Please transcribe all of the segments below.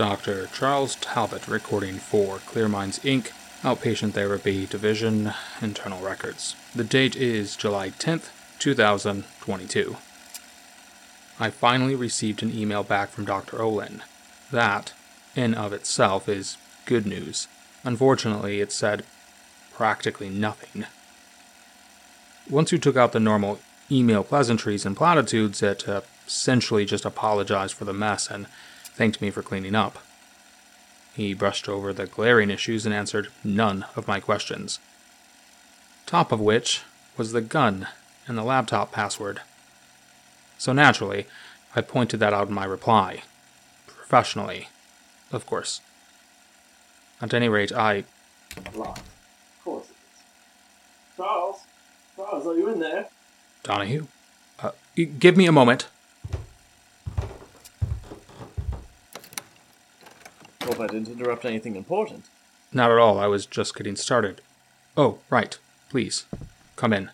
Dr. Charles Talbot recording for Clear Minds Inc., Outpatient Therapy Division, Internal Records. The date is July 10th, 2022. I finally received an email back from Dr. Olin. That, in of itself, is good news. Unfortunately, it said practically nothing. Once you took out the normal email pleasantries and platitudes, it uh, essentially just apologized for the mess and thanked me for cleaning up. He brushed over the glaring issues and answered none of my questions. Top of which was the gun and the laptop password. So naturally, I pointed that out in my reply. Professionally, of course. At any rate, I. Locked. Of course it is. Charles? Charles, are you in there? Donahue? Uh, give me a moment. Hope I didn't interrupt anything important. Not at all, I was just getting started. Oh, right. Please, come in.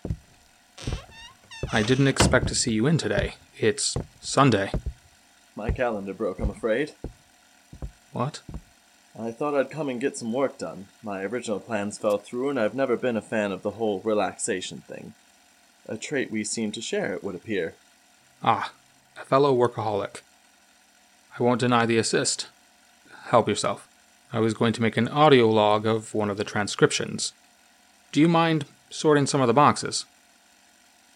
I didn't expect to see you in today. It's Sunday. My calendar broke, I'm afraid. What? I thought I'd come and get some work done. My original plans fell through, and I've never been a fan of the whole relaxation thing. A trait we seem to share, it would appear. Ah, a fellow workaholic. I won't deny the assist. Help yourself. I was going to make an audio log of one of the transcriptions. Do you mind sorting some of the boxes?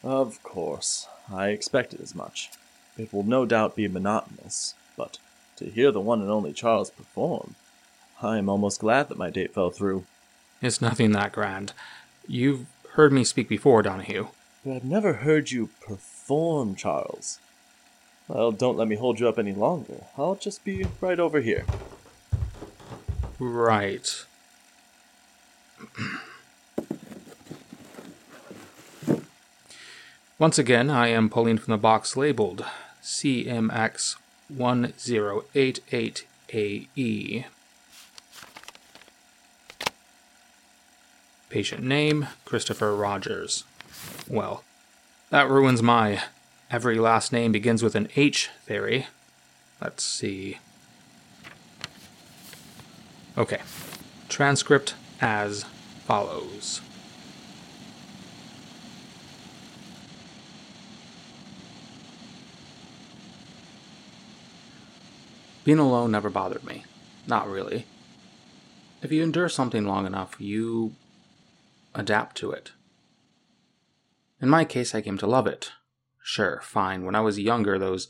Of course. I expected as much. It will no doubt be monotonous, but to hear the one and only Charles perform, I am almost glad that my date fell through. It's nothing that grand. You've heard me speak before, Donahue. But I've never heard you perform, Charles. Well, don't let me hold you up any longer. I'll just be right over here. Right. Once again, I am pulling from the box labeled CMX1088AE. Patient name Christopher Rogers. Well, that ruins my every last name begins with an H theory. Let's see. Okay. Transcript as follows. Being alone never bothered me. Not really. If you endure something long enough, you adapt to it. In my case, I came to love it. Sure, fine. When I was younger, those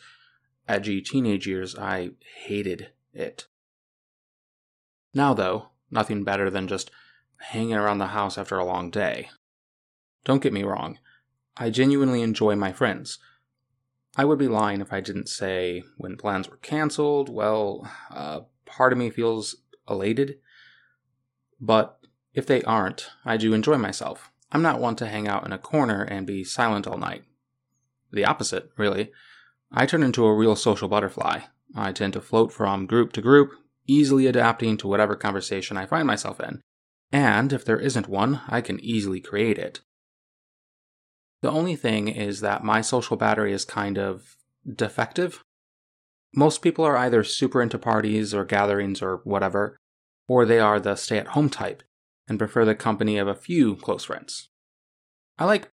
edgy teenage years, I hated it. Now, though, nothing better than just hanging around the house after a long day. Don't get me wrong, I genuinely enjoy my friends. I would be lying if I didn't say when plans were canceled, well, uh, part of me feels elated. But if they aren't, I do enjoy myself. I'm not one to hang out in a corner and be silent all night. The opposite, really. I turn into a real social butterfly. I tend to float from group to group, easily adapting to whatever conversation I find myself in. And if there isn't one, I can easily create it. The only thing is that my social battery is kind of defective. Most people are either super into parties or gatherings or whatever, or they are the stay at home type and prefer the company of a few close friends. I like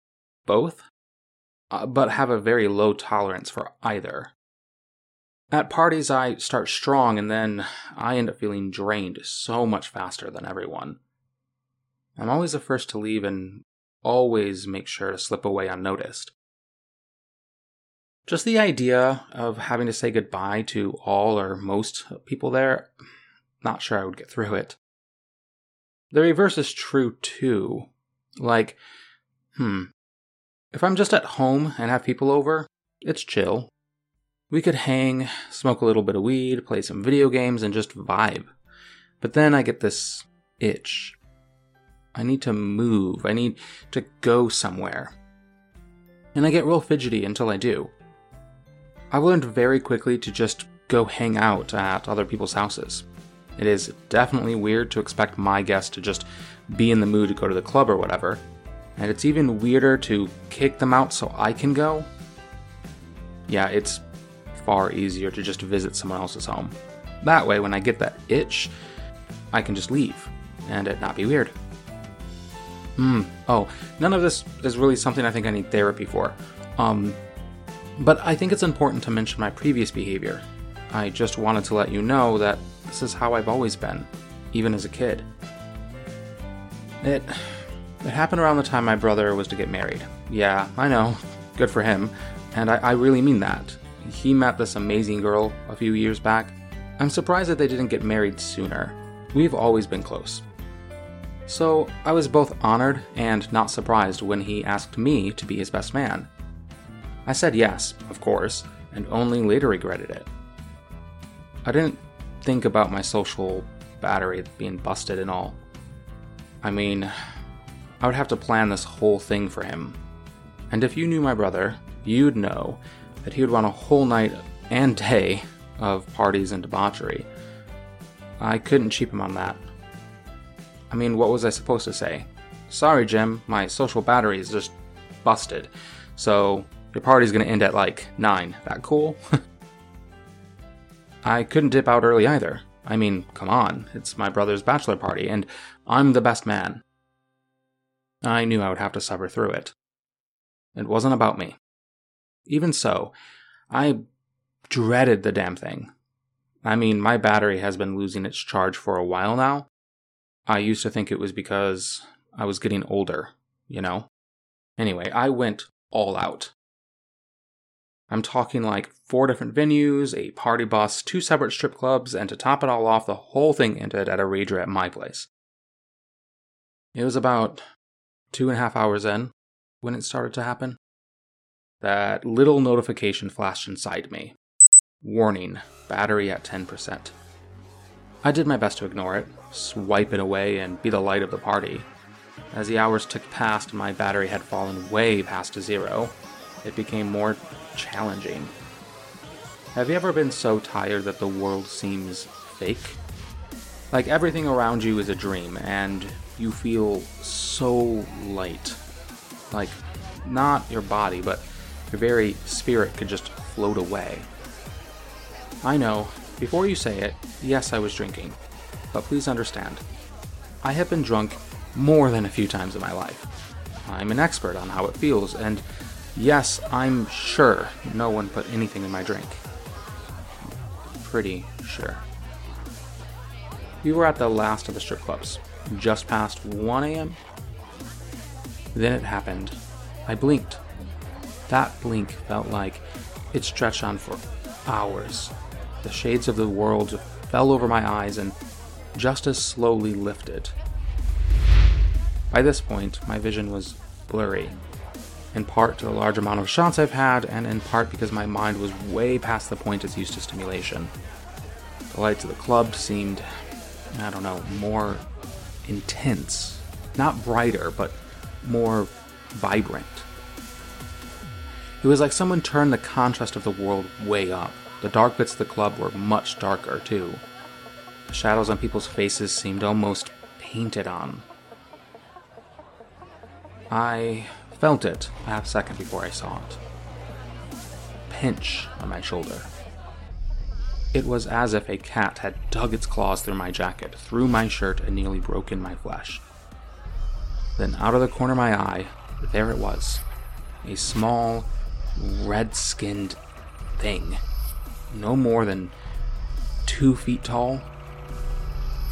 both, uh, but have a very low tolerance for either. At parties, I start strong and then I end up feeling drained so much faster than everyone. I'm always the first to leave and always make sure to slip away unnoticed. Just the idea of having to say goodbye to all or most people there, not sure I would get through it. The reverse is true too. Like, hmm, if I'm just at home and have people over, it's chill. We could hang, smoke a little bit of weed, play some video games, and just vibe. But then I get this itch. I need to move. I need to go somewhere. And I get real fidgety until I do. I learned very quickly to just go hang out at other people's houses. It is definitely weird to expect my guests to just be in the mood to go to the club or whatever, and it's even weirder to kick them out so I can go. Yeah, it's far easier to just visit someone else's home. That way, when I get that itch, I can just leave and it not be weird. Hmm. Oh, none of this is really something I think I need therapy for. Um, but I think it's important to mention my previous behavior. I just wanted to let you know that this is how I've always been, even as a kid. It it happened around the time my brother was to get married. Yeah, I know. Good for him. And I, I really mean that. He met this amazing girl a few years back. I'm surprised that they didn't get married sooner. We've always been close. So I was both honored and not surprised when he asked me to be his best man. I said yes, of course, and only later regretted it. I didn't think about my social battery being busted and all. I mean, I would have to plan this whole thing for him. And if you knew my brother, you'd know that he would want a whole night and day of parties and debauchery. I couldn't cheap him on that. I mean, what was I supposed to say? Sorry, Jim, my social battery is just busted. So, your party's gonna end at like 9. That cool? I couldn't dip out early either. I mean, come on, it's my brother's bachelor party, and I'm the best man. I knew I would have to suffer through it. It wasn't about me. Even so, I dreaded the damn thing. I mean, my battery has been losing its charge for a while now, I used to think it was because I was getting older, you know? Anyway, I went all out. I'm talking like four different venues, a party bus, two separate strip clubs, and to top it all off, the whole thing ended at a rager at my place. It was about two and a half hours in when it started to happen. That little notification flashed inside me. Warning, battery at 10%. I did my best to ignore it, swipe it away, and be the light of the party. As the hours ticked past and my battery had fallen way past zero, it became more challenging. Have you ever been so tired that the world seems fake? Like everything around you is a dream, and you feel so light. Like, not your body, but your very spirit could just float away. I know, before you say it, yes, I was drinking. But please understand, I have been drunk more than a few times in my life. I'm an expert on how it feels, and yes, I'm sure no one put anything in my drink. Pretty sure. We were at the last of the strip clubs, just past 1 a.m. Then it happened. I blinked. That blink felt like it stretched on for hours. The shades of the world fell over my eyes and just as slowly lifted. By this point, my vision was blurry, in part to the large amount of shots I've had, and in part because my mind was way past the point it's used to stimulation. The lights of the club seemed, I don't know, more intense. Not brighter, but more vibrant. It was like someone turned the contrast of the world way up. The dark bits of the club were much darker, too. The shadows on people's faces seemed almost painted on. I felt it a half second before I saw it. Pinch on my shoulder. It was as if a cat had dug its claws through my jacket, through my shirt, and nearly broken my flesh. Then, out of the corner of my eye, there it was a small, red skinned thing no more than two feet tall.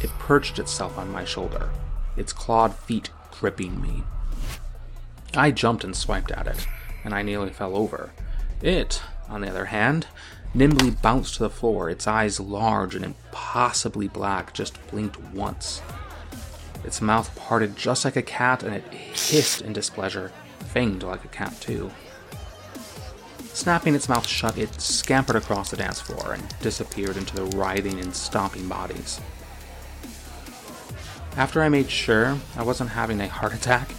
It perched itself on my shoulder, its clawed feet gripping me. I jumped and swiped at it, and I nearly fell over. It, on the other hand, nimbly bounced to the floor, its eyes large and impossibly black, just blinked once. Its mouth parted just like a cat, and it hissed in displeasure, fanged like a cat, too. Snapping its mouth shut, it scampered across the dance floor and disappeared into the writhing and stomping bodies. After I made sure I wasn't having a heart attack,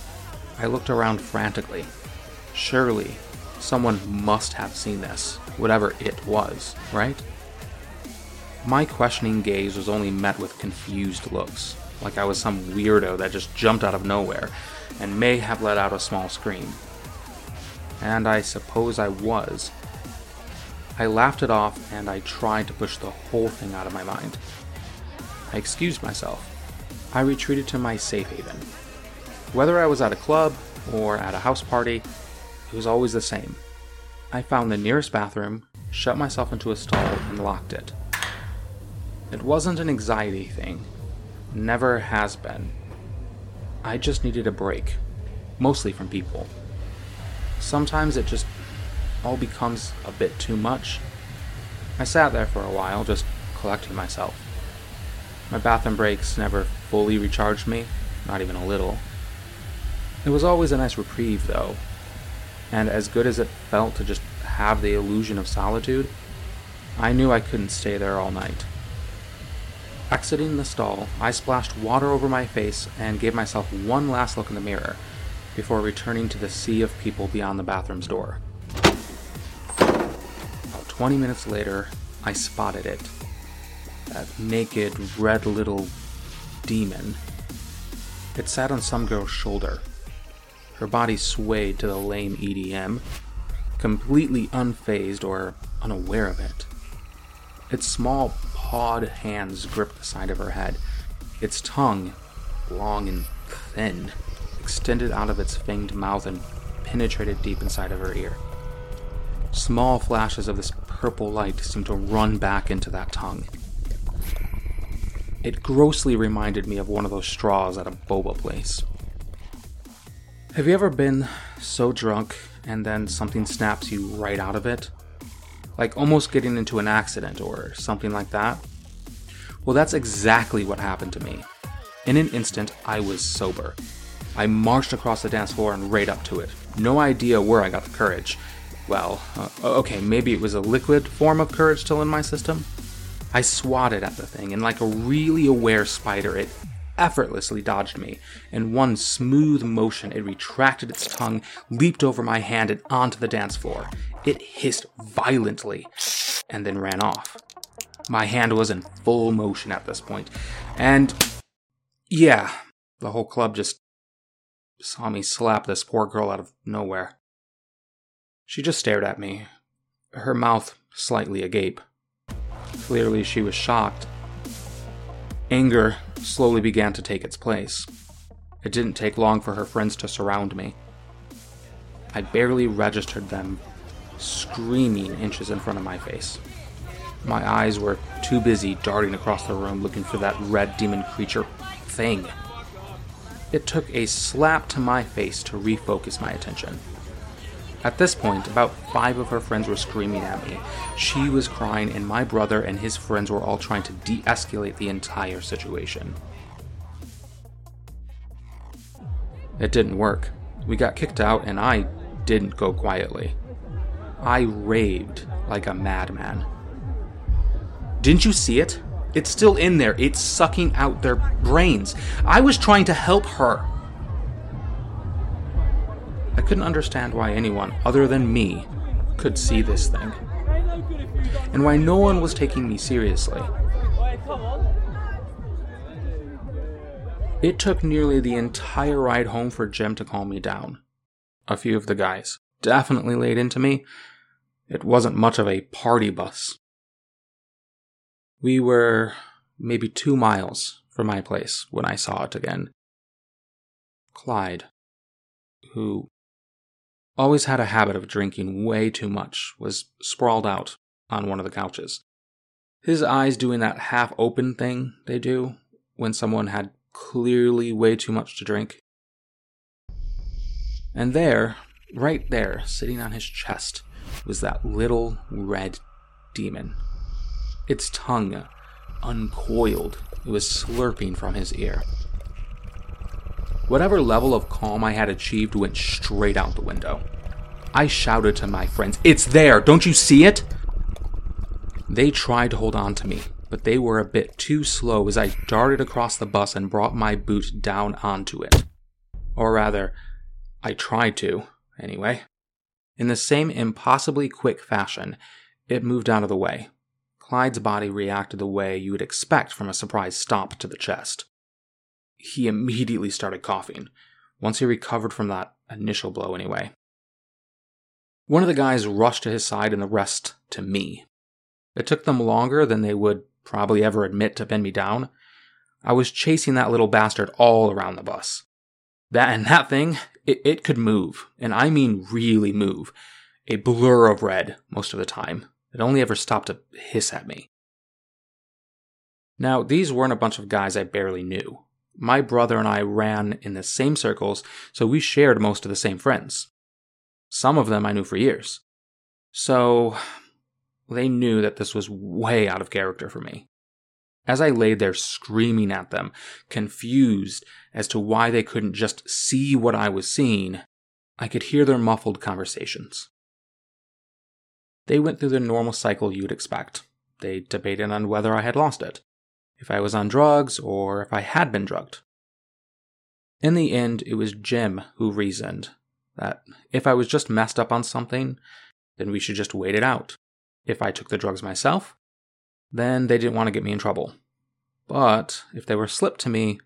I looked around frantically. Surely, someone must have seen this, whatever it was, right? My questioning gaze was only met with confused looks, like I was some weirdo that just jumped out of nowhere and may have let out a small scream and I suppose I was. I laughed it off and I tried to push the whole thing out of my mind. I excused myself. I retreated to my safe haven. Whether I was at a club or at a house party, it was always the same. I found the nearest bathroom, shut myself into a stall, and locked it. It wasn't an anxiety thing. Never has been. I just needed a break, mostly from people. Sometimes it just all becomes a bit too much. I sat there for a while, just collecting myself. My bathroom breaks never fully recharged me, not even a little. It was always a nice reprieve, though, and as good as it felt to just have the illusion of solitude, I knew I couldn't stay there all night. Exiting the stall, I splashed water over my face and gave myself one last look in the mirror before returning to the sea of people beyond the bathroom's door. About 20 minutes later, I spotted it. That naked, red little demon. It sat on some girl's shoulder. Her body swayed to the lame EDM, completely unfazed or unaware of it. Its small pawed hands gripped the side of her head. Its tongue, long and thin, extended out of its fanged mouth and penetrated deep inside of her ear. Small flashes of this purple light seemed to run back into that tongue. It grossly reminded me of one of those straws at a boba place. Have you ever been so drunk and then something snaps you right out of it? like almost getting into an accident or something like that. Well, that's exactly what happened to me. In an instant, I was sober. I marched across the dance floor and right up to it. No idea where I got the courage. Well, uh, okay, maybe it was a liquid form of courage still in my system. I swatted at the thing, and like a really aware spider, it effortlessly dodged me. In one smooth motion, it retracted its tongue, leaped over my hand, and onto the dance floor. It hissed violently and then ran off. My hand was in full motion at this point, and yeah, the whole club just saw me slap this poor girl out of nowhere. She just stared at me, her mouth slightly agape. Clearly, she was shocked. Anger slowly began to take its place. It didn't take long for her friends to surround me. I barely registered them screaming inches in front of my face. My eyes were too busy darting across the room looking for that red demon creature thing. It took a slap to my face to refocus my attention. At this point, about five of her friends were screaming at me. She was crying, and my brother and his friends were all trying to de escalate the entire situation. It didn't work. We got kicked out, and I didn't go quietly. I raved like a madman. Didn't you see it? It's still in there. It's sucking out their brains. I was trying to help her. I couldn't understand why anyone other than me could see this thing. And why no one was taking me seriously. It took nearly the entire ride home for Jim to calm me down. A few of the guys definitely laid into me. It wasn't much of a party bus. We were maybe two miles from my place when I saw it again. Clyde, who always had a habit of drinking way too much, was sprawled out on one of the couches. His eyes doing that half open thing they do when someone had clearly way too much to drink. And there, right there, sitting on his chest, was that little red demon. Its tongue uncoiled, it was slurping from his ear. Whatever level of calm I had achieved went straight out the window. I shouted to my friends, It's there! Don't you see it? They tried to hold on to me, but they were a bit too slow as I darted across the bus and brought my boot down onto it. Or rather, I tried to, anyway. In the same impossibly quick fashion, it moved out of the way. Clyde's body reacted the way you would expect from a surprise stomp to the chest he immediately started coughing, once he recovered from that initial blow, anyway. One of the guys rushed to his side and the rest to me. It took them longer than they would probably ever admit to pin me down. I was chasing that little bastard all around the bus. That and that thing, it, it could move, and I mean really move. A blur of red most of the time. It only ever stopped to hiss at me. Now, these weren't a bunch of guys I barely knew. My brother and I ran in the same circles, so we shared most of the same friends. Some of them I knew for years. So, they knew that this was way out of character for me. As I lay there screaming at them, confused as to why they couldn't just see what I was seeing, I could hear their muffled conversations. They went through the normal cycle you'd expect. They debated on whether I had lost it, if I was on drugs, or if I had been drugged. In the end, it was Jim who reasoned that if I was just messed up on something, then we should just wait it out. If I took the drugs myself, then they didn't want to get me in trouble. But if they were slipped to me,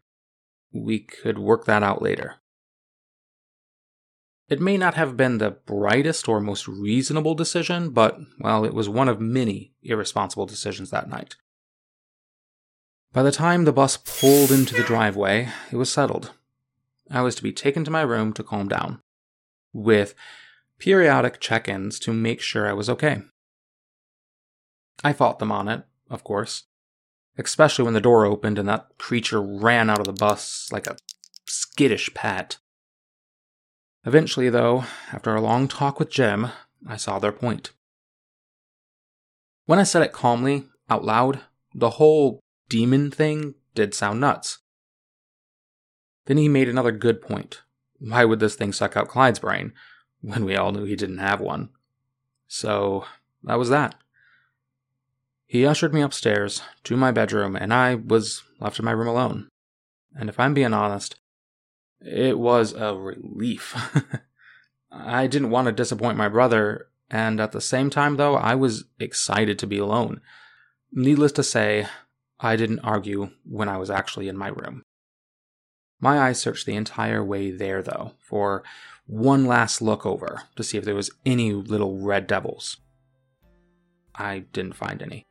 we could work that out later. It may not have been the brightest or most reasonable decision, but, well, it was one of many irresponsible decisions that night. By the time the bus pulled into the driveway, it was settled. I was to be taken to my room to calm down, with periodic check ins to make sure I was okay. I fought them on it, of course, especially when the door opened and that creature ran out of the bus like a skittish pet. Eventually, though, after a long talk with Jim, I saw their point. When I said it calmly, out loud, the whole demon thing did sound nuts. Then he made another good point. Why would this thing suck out Clyde's brain when we all knew he didn't have one? So, that was that. He ushered me upstairs to my bedroom, and I was left in my room alone. And if I'm being honest, it was a relief. I didn't want to disappoint my brother, and at the same time, though, I was excited to be alone. Needless to say, I didn't argue when I was actually in my room. My eyes searched the entire way there, though, for one last look over to see if there was any little red devils. I didn't find any.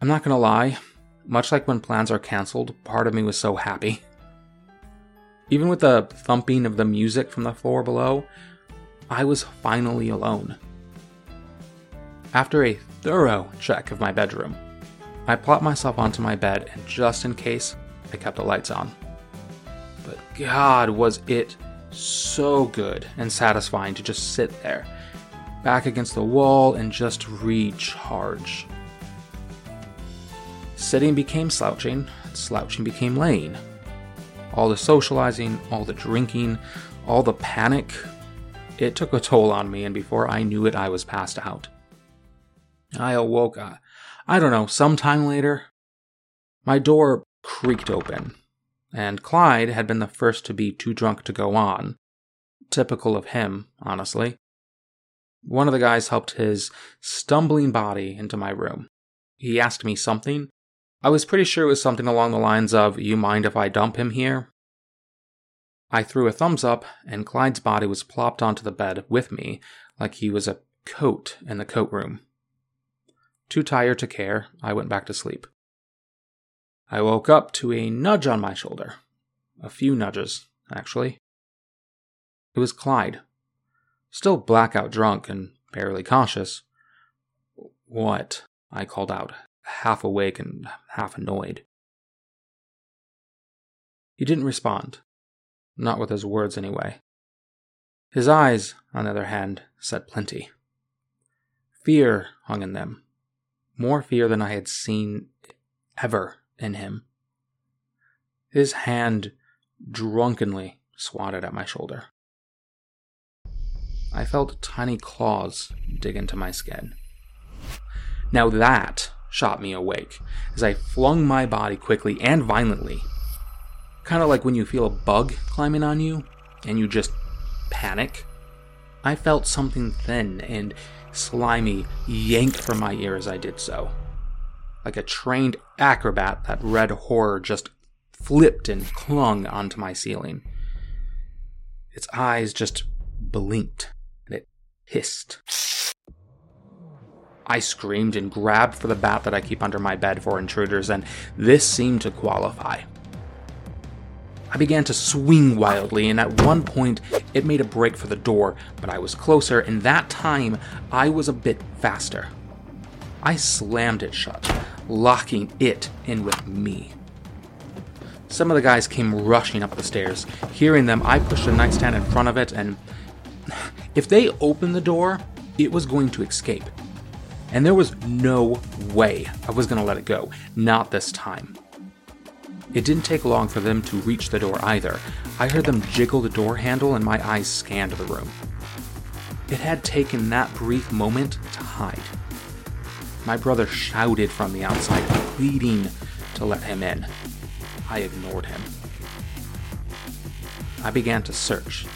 I'm not gonna lie, much like when plans are cancelled, part of me was so happy. Even with the thumping of the music from the floor below, I was finally alone. After a thorough check of my bedroom, I plopped myself onto my bed and just in case, I kept the lights on. But God, was it so good and satisfying to just sit there, back against the wall and just recharge. Sitting became slouching, slouching became laying. All the socializing, all the drinking, all the panic, it took a toll on me, and before I knew it, I was passed out. I awoke, uh, I don't know, sometime later. My door creaked open, and Clyde had been the first to be too drunk to go on. Typical of him, honestly. One of the guys helped his stumbling body into my room. He asked me something, I was pretty sure it was something along the lines of, You mind if I dump him here? I threw a thumbs up, and Clyde's body was plopped onto the bed with me like he was a coat in the coat room. Too tired to care, I went back to sleep. I woke up to a nudge on my shoulder. A few nudges, actually. It was Clyde. Still blackout drunk and barely conscious. What? I called out, half awake and half annoyed. He didn't respond, not with his words anyway. His eyes, on the other hand, said plenty. Fear hung in them, more fear than I had seen ever in him. His hand drunkenly swatted at my shoulder. I felt tiny claws dig into my skin. Now that shot me awake as I flung my body quickly and violently. Kind of like when you feel a bug climbing on you and you just panic. I felt something thin and slimy yank from my ear as I did so. Like a trained acrobat, that red horror just flipped and clung onto my ceiling. Its eyes just blinked, and it hissed. I screamed and grabbed for the bat that I keep under my bed for intruders, and this seemed to qualify. I began to swing wildly, and at one point it made a break for the door, but I was closer, and that time I was a bit faster. I slammed it shut, locking it in with me. Some of the guys came rushing up the stairs. Hearing them, I pushed a nightstand in front of it, and if they opened the door, it was going to escape. And there was no way I was going to let it go. Not this time. It didn't take long for them to reach the door either. I heard them jiggle the door handle and my eyes scanned the room. It had taken that brief moment to hide. My brother shouted from the outside, pleading to let him in. I ignored him. I began to search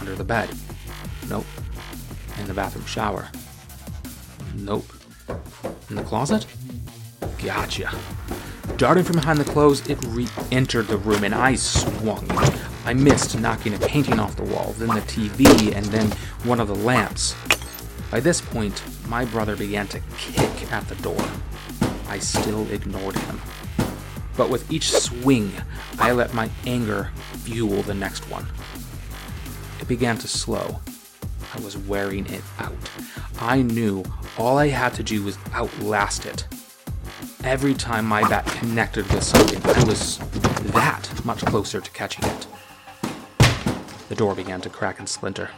under the bed. Nope. In the bathroom shower. Nope. In the closet? Gotcha. Darting from behind the clothes, it re entered the room and I swung. I missed, knocking a painting off the wall, then the TV, and then one of the lamps. By this point, my brother began to kick at the door. I still ignored him. But with each swing, I let my anger fuel the next one. It began to slow. I was wearing it out. I knew all I had to do was outlast it. Every time my bat connected with something, I was that much closer to catching it. The door began to crack and splinter.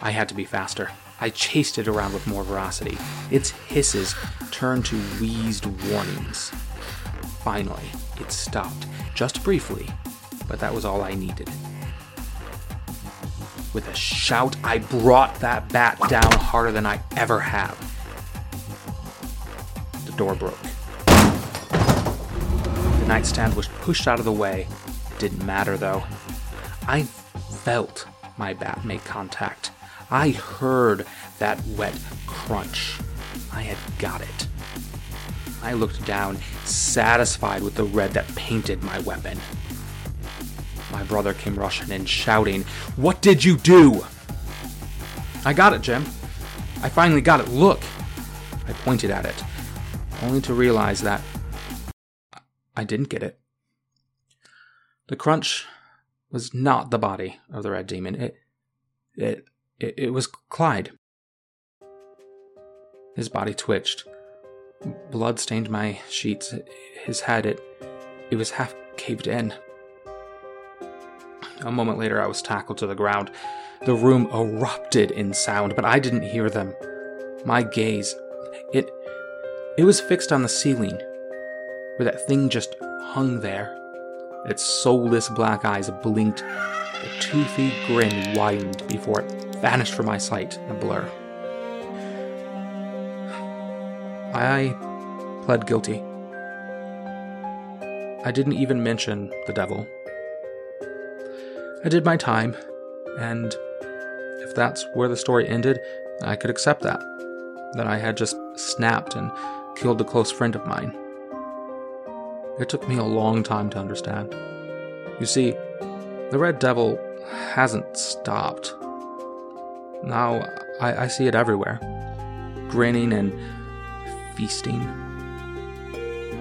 I had to be faster. I chased it around with more veracity. Its hisses turned to wheezed warnings. Finally, it stopped, just briefly, but that was all I needed. With a shout, I brought that bat down harder than I ever have. The door broke. The nightstand was pushed out of the way. Didn't matter, though. I felt my bat make contact. I heard that wet crunch. I had got it. I looked down, satisfied with the red that painted my weapon. Brother came rushing in, shouting, What did you do? I got it, Jim. I finally got it. Look. I pointed at it, only to realize that I didn't get it. The crunch was not the body of the red demon. It, it it, it was Clyde. His body twitched. Blood stained my sheets. His head, it, it was half caved in. A moment later, I was tackled to the ground. The room erupted in sound, but I didn't hear them. My gaze, it, it was fixed on the ceiling, where that thing just hung there. Its soulless black eyes blinked. The toothy grin widened before it vanished from my sight in a blur. I pled guilty. I didn't even mention the devil. I did my time, and if that's where the story ended, I could accept that. That I had just snapped and killed a close friend of mine. It took me a long time to understand. You see, the Red Devil hasn't stopped. Now I, I see it everywhere, grinning and feasting.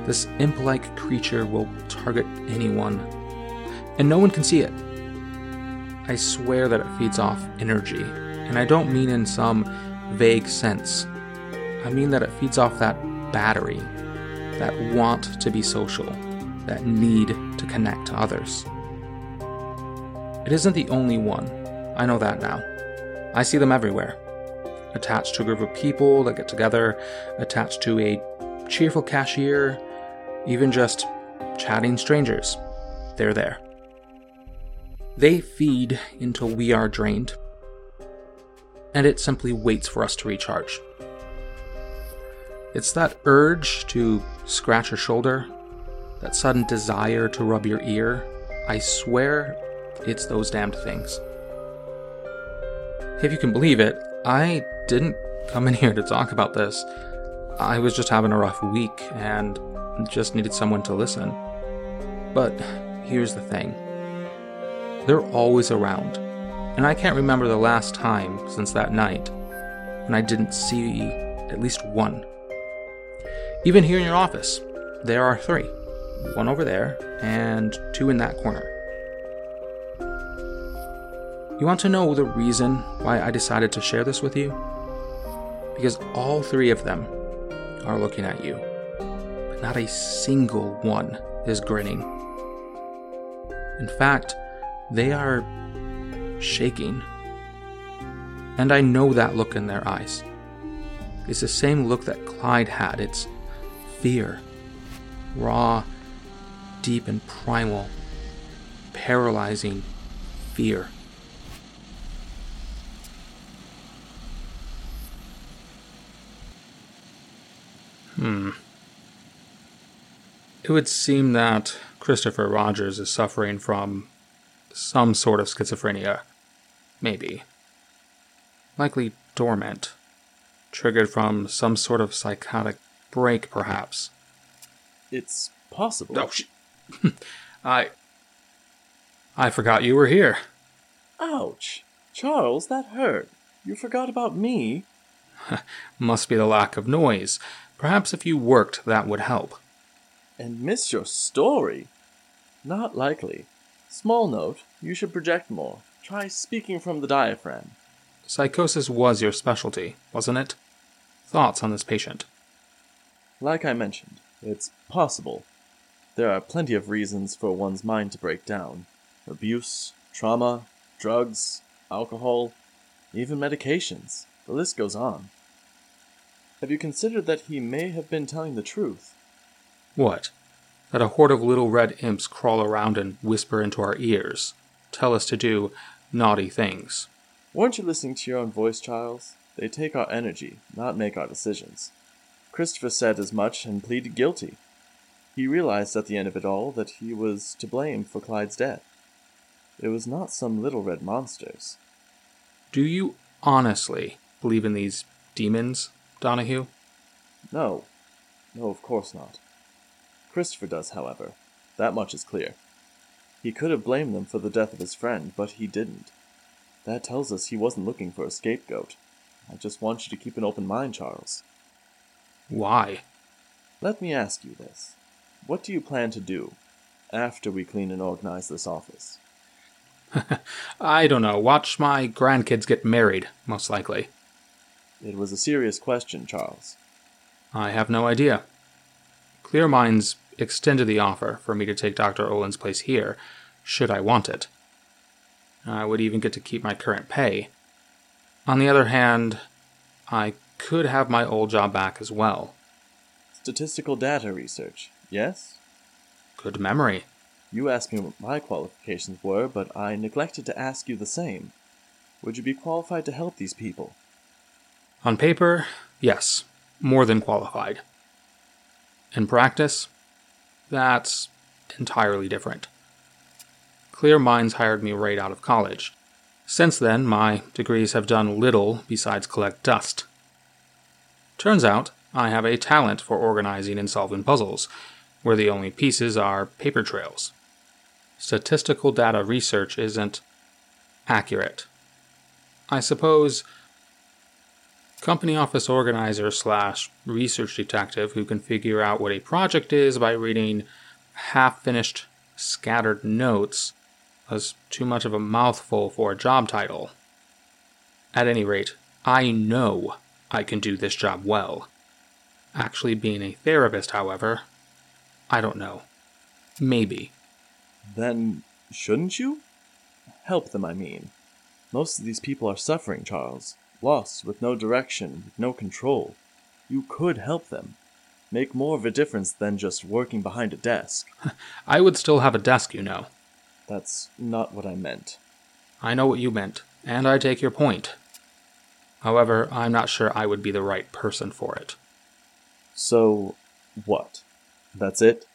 This imp like creature will target anyone, and no one can see it. I swear that it feeds off energy, and I don't mean in some vague sense. I mean that it feeds off that battery, that want to be social, that need to connect to others. It isn't the only one, I know that now. I see them everywhere. Attached to a group of people that get together, attached to a cheerful cashier, even just chatting strangers. They're there. They feed until we are drained, and it simply waits for us to recharge. It's that urge to scratch your shoulder, that sudden desire to rub your ear. I swear it's those damned things. If you can believe it, I didn't come in here to talk about this. I was just having a rough week and just needed someone to listen. But here's the thing they're always around, And I can't remember the last time since that night when I didn't see at least one. Even here in your office, there are three one over there, and two in that corner. You want to know the reason why I decided to share this with you? Because all three of them are looking at you, but not a single one is grinning. In fact, they are shaking. And I know that look in their eyes. It's the same look that Clyde had. It's fear. Raw, deep, and primal. Paralyzing fear. Hmm. It would seem that Christopher Rogers is suffering from some sort of schizophrenia. Maybe. Likely dormant. Triggered from some sort of psychotic break, perhaps. It's possible. Oh, sh- I. I forgot you were here. Ouch! Charles, that hurt. You forgot about me? Must be the lack of noise. Perhaps if you worked, that would help. And miss your story? Not likely. Small note, you should project more. Try speaking from the diaphragm. Psychosis was your specialty, wasn't it? Thoughts on this patient? Like I mentioned, it's possible. There are plenty of reasons for one's mind to break down abuse, trauma, drugs, alcohol, even medications. The list goes on. Have you considered that he may have been telling the truth? What? That a horde of little red imps crawl around and whisper into our ears, tell us to do naughty things. Weren't you listening to your own voice, Charles? They take our energy, not make our decisions. Christopher said as much and pleaded guilty. He realized at the end of it all that he was to blame for Clyde's death. It was not some little red monsters. Do you honestly believe in these demons, Donahue? No. No, of course not. Christopher does, however. That much is clear. He could have blamed them for the death of his friend, but he didn't. That tells us he wasn't looking for a scapegoat. I just want you to keep an open mind, Charles. Why? Let me ask you this. What do you plan to do after we clean and organize this office? I don't know. Watch my grandkids get married, most likely. It was a serious question, Charles. I have no idea. Clear Minds extended the offer for me to take Dr. Olin's place here, should I want it. I would even get to keep my current pay. On the other hand, I could have my old job back as well. Statistical data research, yes? Good memory. You asked me what my qualifications were, but I neglected to ask you the same. Would you be qualified to help these people? On paper, yes, more than qualified. In practice, that's entirely different. Clear Minds hired me right out of college. Since then, my degrees have done little besides collect dust. Turns out, I have a talent for organizing and solving puzzles, where the only pieces are paper trails. Statistical data research isn't accurate. I suppose company office organizer slash research detective who can figure out what a project is by reading half finished scattered notes was too much of a mouthful for a job title. At any rate, I know I can do this job well. Actually, being a therapist, however, I don't know. Maybe. Then, shouldn't you? Help them, I mean. Most of these people are suffering, Charles. Lost, with no direction, with no control. You could help them. Make more of a difference than just working behind a desk. I would still have a desk, you know. That's not what I meant. I know what you meant, and I take your point. However, I'm not sure I would be the right person for it. So, what? That's it?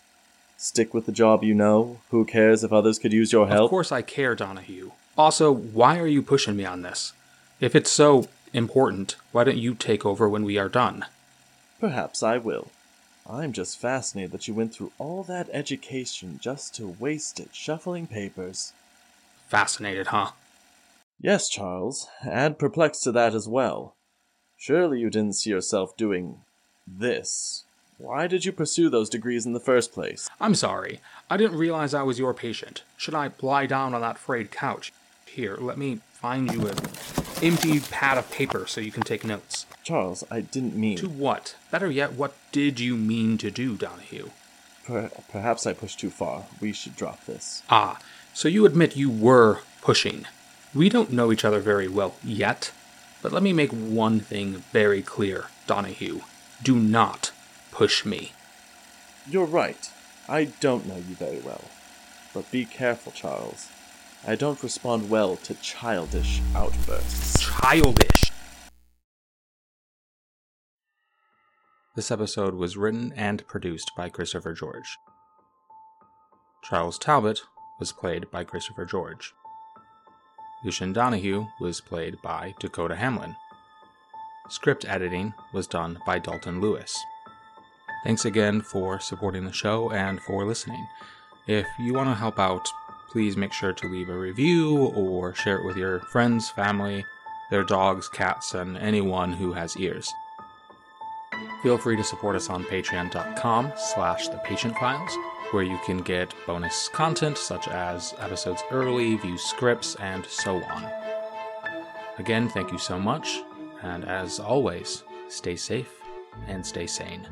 Stick with the job you know? Who cares if others could use your help? Of course I care, Donahue. Also, why are you pushing me on this? If it's so important, why don't you take over when we are done? Perhaps I will. I'm just fascinated that you went through all that education just to waste it shuffling papers. Fascinated, huh? Yes, Charles, and perplexed to that as well. Surely you didn't see yourself doing this. Why did you pursue those degrees in the first place? I'm sorry. I didn't realize I was your patient. Should I lie down on that frayed couch? Here, let me find you an empty pad of paper so you can take notes. Charles, I didn't mean. To what? Better yet, what did you mean to do, Donahue? Per- perhaps I pushed too far. We should drop this. Ah, so you admit you were pushing. We don't know each other very well yet, but let me make one thing very clear, Donahue. Do not push me. You're right. I don't know you very well. But be careful, Charles. I don't respond well to childish outbursts. Childish. This episode was written and produced by Christopher George. Charles Talbot was played by Christopher George. Lucian Donahue was played by Dakota Hamlin. Script editing was done by Dalton Lewis. Thanks again for supporting the show and for listening. If you want to help out, please make sure to leave a review or share it with your friends, family, their dogs, cats, and anyone who has ears. Feel free to support us on patreon.com slash the patient files, where you can get bonus content such as episodes early, view scripts, and so on. Again, thank you so much, and as always, stay safe and stay sane.